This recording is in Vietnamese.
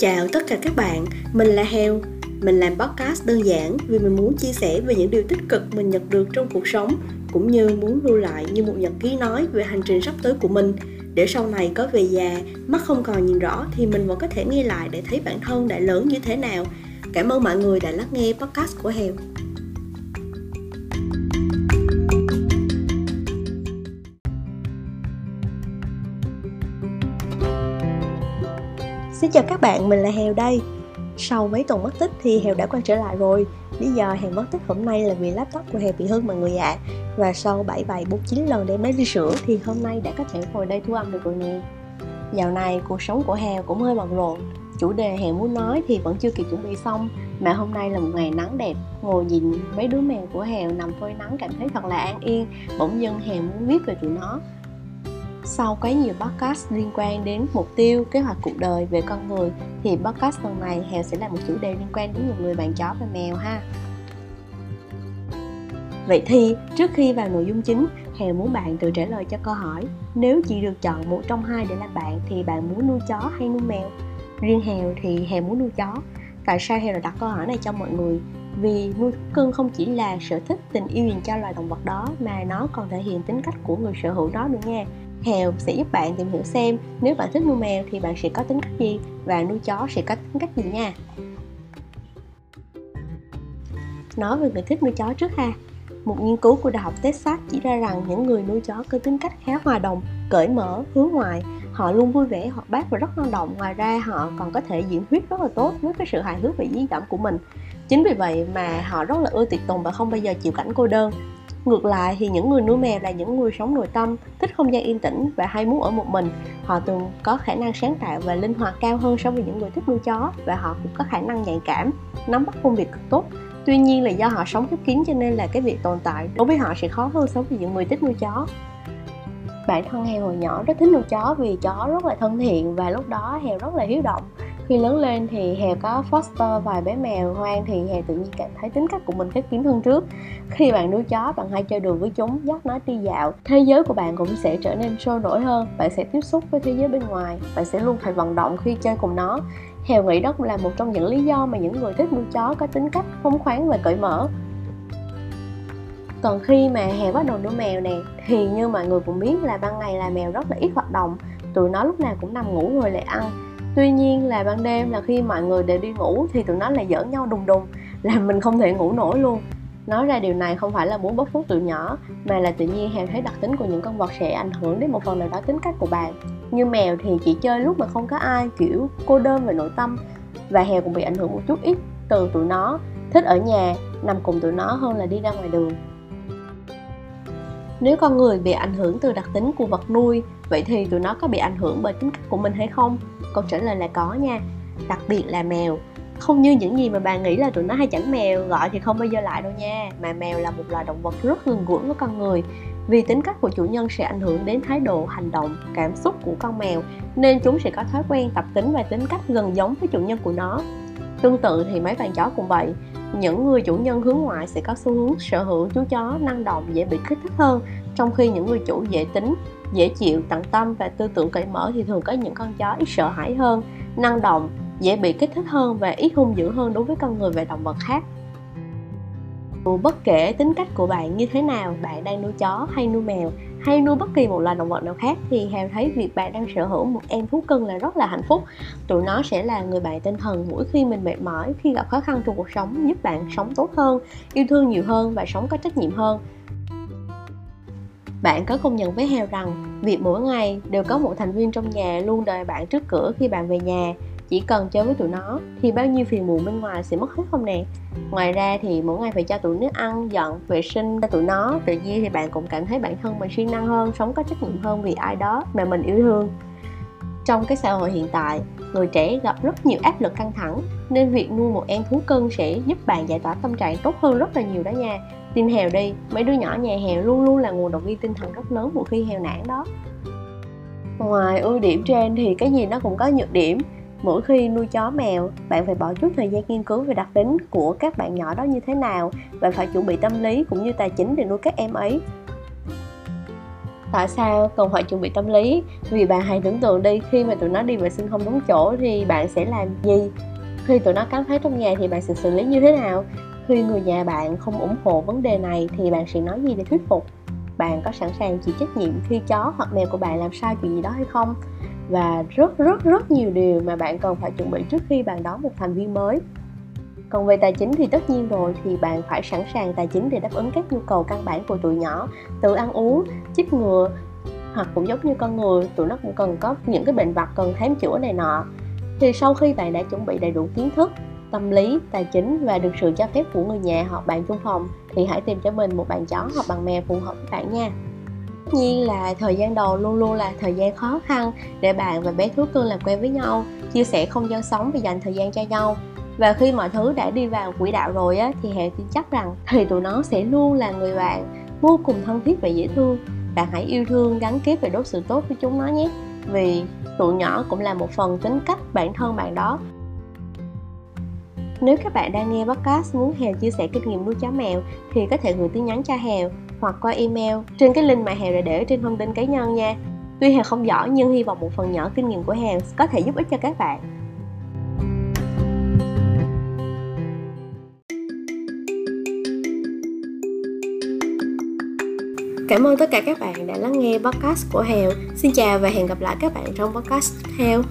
Chào tất cả các bạn, mình là Heo. Mình làm podcast đơn giản vì mình muốn chia sẻ về những điều tích cực mình nhận được trong cuộc sống cũng như muốn lưu lại như một nhật ký nói về hành trình sắp tới của mình để sau này có về già, mắt không còn nhìn rõ thì mình vẫn có thể nghe lại để thấy bản thân đã lớn như thế nào. Cảm ơn mọi người đã lắng nghe podcast của Heo. Xin chào các bạn, mình là Hèo đây. Sau mấy tuần mất tích thì Hèo đã quay trở lại rồi. Lý do Hèo mất tích hôm nay là vì laptop của Hèo bị hư mọi người ạ. À. Và sau 7 bài 49 lần đem nó đi sửa thì hôm nay đã có thể ngồi đây thu âm được rồi nè. Dạo này cuộc sống của Hèo cũng hơi bận rộn. Chủ đề Hèo muốn nói thì vẫn chưa kịp chuẩn bị xong Mà hôm nay là một ngày nắng đẹp. Ngồi nhìn mấy đứa mèo của Hèo nằm phơi nắng cảm thấy thật là an yên. Bỗng dưng Hèo muốn viết về tụi nó sau quá nhiều podcast liên quan đến mục tiêu, kế hoạch cuộc đời về con người thì podcast lần này Hèo sẽ là một chủ đề liên quan đến nhiều người bạn chó và mèo ha. Vậy thì trước khi vào nội dung chính, Hèo muốn bạn tự trả lời cho câu hỏi Nếu chỉ được chọn một trong hai để làm bạn thì bạn muốn nuôi chó hay nuôi mèo? Riêng Hèo thì Hèo muốn nuôi chó Tại sao Hèo lại đặt câu hỏi này cho mọi người? Vì nuôi thú cưng không chỉ là sở thích tình yêu dành cho loài động vật đó mà nó còn thể hiện tính cách của người sở hữu đó nữa nha Hèo sẽ giúp bạn tìm hiểu xem nếu bạn thích nuôi mèo thì bạn sẽ có tính cách gì và nuôi chó sẽ có tính cách gì nha. Nói về người thích nuôi chó trước ha. Một nghiên cứu của Đại học Texas chỉ ra rằng những người nuôi chó có tính cách khá hòa đồng, cởi mở, hướng ngoại. Họ luôn vui vẻ, họ bác và rất năng động. Ngoài ra họ còn có thể diễn thuyết rất là tốt với cái sự hài hước và dí dỏm của mình. Chính vì vậy mà họ rất là ưa tiệc tùng và không bao giờ chịu cảnh cô đơn Ngược lại thì những người nuôi mèo là những người sống nội tâm, thích không gian yên tĩnh và hay muốn ở một mình. Họ thường có khả năng sáng tạo và linh hoạt cao hơn so với những người thích nuôi chó và họ cũng có khả năng nhạy cảm, nắm bắt công việc cực tốt. Tuy nhiên là do họ sống khép kín cho nên là cái việc tồn tại đối với họ sẽ khó hơn so với những người thích nuôi chó. Bản thân heo hồi nhỏ rất thích nuôi chó vì chó rất là thân thiện và lúc đó heo rất là hiếu động. Khi lớn lên thì Hèo có foster vài bé mèo hoang thì Hèo tự nhiên cảm thấy tính cách của mình khép kín hơn trước. Khi bạn nuôi chó, bạn hay chơi đùa với chúng, dắt nó đi dạo. Thế giới của bạn cũng sẽ trở nên sôi nổi hơn, bạn sẽ tiếp xúc với thế giới bên ngoài, bạn sẽ luôn phải vận động khi chơi cùng nó. Hèo nghĩ đó cũng là một trong những lý do mà những người thích nuôi chó có tính cách phóng khoáng và cởi mở còn khi mà hè bắt đầu nuôi mèo nè, thì như mọi người cũng biết là ban ngày là mèo rất là ít hoạt động. Tụi nó lúc nào cũng nằm ngủ rồi lại ăn. Tuy nhiên là ban đêm là khi mọi người đều đi ngủ thì tụi nó lại giỡn nhau đùng đùng làm mình không thể ngủ nổi luôn. Nói ra điều này không phải là muốn bóp phốt tụi nhỏ, mà là tự nhiên hè thấy đặc tính của những con vật sẽ ảnh hưởng đến một phần nào đó tính cách của bạn. Như mèo thì chỉ chơi lúc mà không có ai, kiểu, cô đơn về nội tâm, và hè cũng bị ảnh hưởng một chút ít từ tụi nó. Thích ở nhà, nằm cùng tụi nó hơn là đi ra ngoài đường nếu con người bị ảnh hưởng từ đặc tính của vật nuôi, vậy thì tụi nó có bị ảnh hưởng bởi tính cách của mình hay không? Câu trả lời là có nha. Đặc biệt là mèo. Không như những gì mà bạn nghĩ là tụi nó hay chảnh mèo, gọi thì không bao giờ lại đâu nha. Mà mèo là một loài động vật rất gần gũi với con người. Vì tính cách của chủ nhân sẽ ảnh hưởng đến thái độ, hành động, cảm xúc của con mèo, nên chúng sẽ có thói quen tập tính và tính cách gần giống với chủ nhân của nó. Tương tự thì mấy bạn chó cũng vậy những người chủ nhân hướng ngoại sẽ có xu hướng sở hữu chú chó, năng động, dễ bị kích thích hơn. Trong khi những người chủ dễ tính, dễ chịu, tận tâm và tư tưởng cởi mở thì thường có những con chó ít sợ hãi hơn, năng động, dễ bị kích thích hơn và ít hung dữ hơn đối với con người và động vật khác bất kể tính cách của bạn như thế nào, bạn đang nuôi chó hay nuôi mèo, hay nuôi bất kỳ một loài động vật nào khác thì hèo thấy việc bạn đang sở hữu một em thú cưng là rất là hạnh phúc. Tụi nó sẽ là người bạn tinh thần mỗi khi mình mệt mỏi, khi gặp khó khăn trong cuộc sống, giúp bạn sống tốt hơn, yêu thương nhiều hơn và sống có trách nhiệm hơn. Bạn có công nhận với heo rằng, việc mỗi ngày đều có một thành viên trong nhà luôn đợi bạn trước cửa khi bạn về nhà chỉ cần chơi với tụi nó thì bao nhiêu phiền muộn bên ngoài sẽ mất hết không nè. Ngoài ra thì mỗi ngày phải cho tụi nó ăn, dọn, vệ sinh cho tụi nó. Tự nhiên thì bạn cũng cảm thấy bản thân mình siêng năng hơn, sống có trách nhiệm hơn vì ai đó mà mình yêu thương. Trong cái xã hội hiện tại, người trẻ gặp rất nhiều áp lực căng thẳng, nên việc nuôi một em thú cưng sẽ giúp bạn giải tỏa tâm trạng tốt hơn rất là nhiều đó nha. Tin hèo đi, mấy đứa nhỏ nhà hèo luôn luôn là nguồn động viên tinh thần rất lớn một khi hèo nản đó. Ngoài ưu điểm trên thì cái gì nó cũng có nhược điểm mỗi khi nuôi chó mèo, bạn phải bỏ chút thời gian nghiên cứu về đặc tính của các bạn nhỏ đó như thế nào. Bạn phải chuẩn bị tâm lý cũng như tài chính để nuôi các em ấy. Tại sao cần phải chuẩn bị tâm lý? Vì bạn hãy tưởng tượng đi, khi mà tụi nó đi vệ sinh không đúng chỗ thì bạn sẽ làm gì? Khi tụi nó cắn phá trong nhà thì bạn sẽ xử lý như thế nào? Khi người nhà bạn không ủng hộ vấn đề này thì bạn sẽ nói gì để thuyết phục? Bạn có sẵn sàng chịu trách nhiệm khi chó hoặc mèo của bạn làm sai chuyện gì đó hay không? Và rất rất rất nhiều điều mà bạn cần phải chuẩn bị trước khi bạn đón một thành viên mới. Còn về tài chính thì tất nhiên rồi, thì bạn phải sẵn sàng tài chính để đáp ứng các nhu cầu căn bản của tụi nhỏ. Từ ăn uống, chích ngừa, hoặc cũng giống như con người, tụi nó cũng cần có những cái bệnh vặt, cần khám chữa này nọ. Thì sau khi bạn đã chuẩn bị đầy đủ kiến thức, tâm lý, tài chính và được sự cho phép của người nhà hoặc bạn chung phòng, thì hãy tìm cho mình một bạn chó hoặc bạn mèo phù hợp với bạn nha tất nhiên là thời gian đầu luôn luôn là thời gian khó khăn để bạn và bé thú cưng làm quen với nhau, chia sẻ không gian sống và dành thời gian cho nhau. Và khi mọi thứ đã đi vào quỹ đạo rồi á, thì hẹn tin chắc rằng thì tụi nó sẽ luôn là người bạn vô cùng thân thiết và dễ thương. Bạn hãy yêu thương, gắn kết và đốt sự tốt với chúng nó nhé. Vì tụi nhỏ cũng là một phần tính cách bản thân bạn đó. Nếu các bạn đang nghe podcast muốn Hèo chia sẻ kinh nghiệm nuôi chó mèo, thì có thể gửi tin nhắn cho Hèo hoặc qua email trên cái link mà Hèo đã để trên thông tin cá nhân nha. Tuy Hèo không giỏi nhưng hy vọng một phần nhỏ kinh nghiệm của Hèo có thể giúp ích cho các bạn. Cảm ơn tất cả các bạn đã lắng nghe podcast của Hèo. Xin chào và hẹn gặp lại các bạn trong podcast tiếp theo.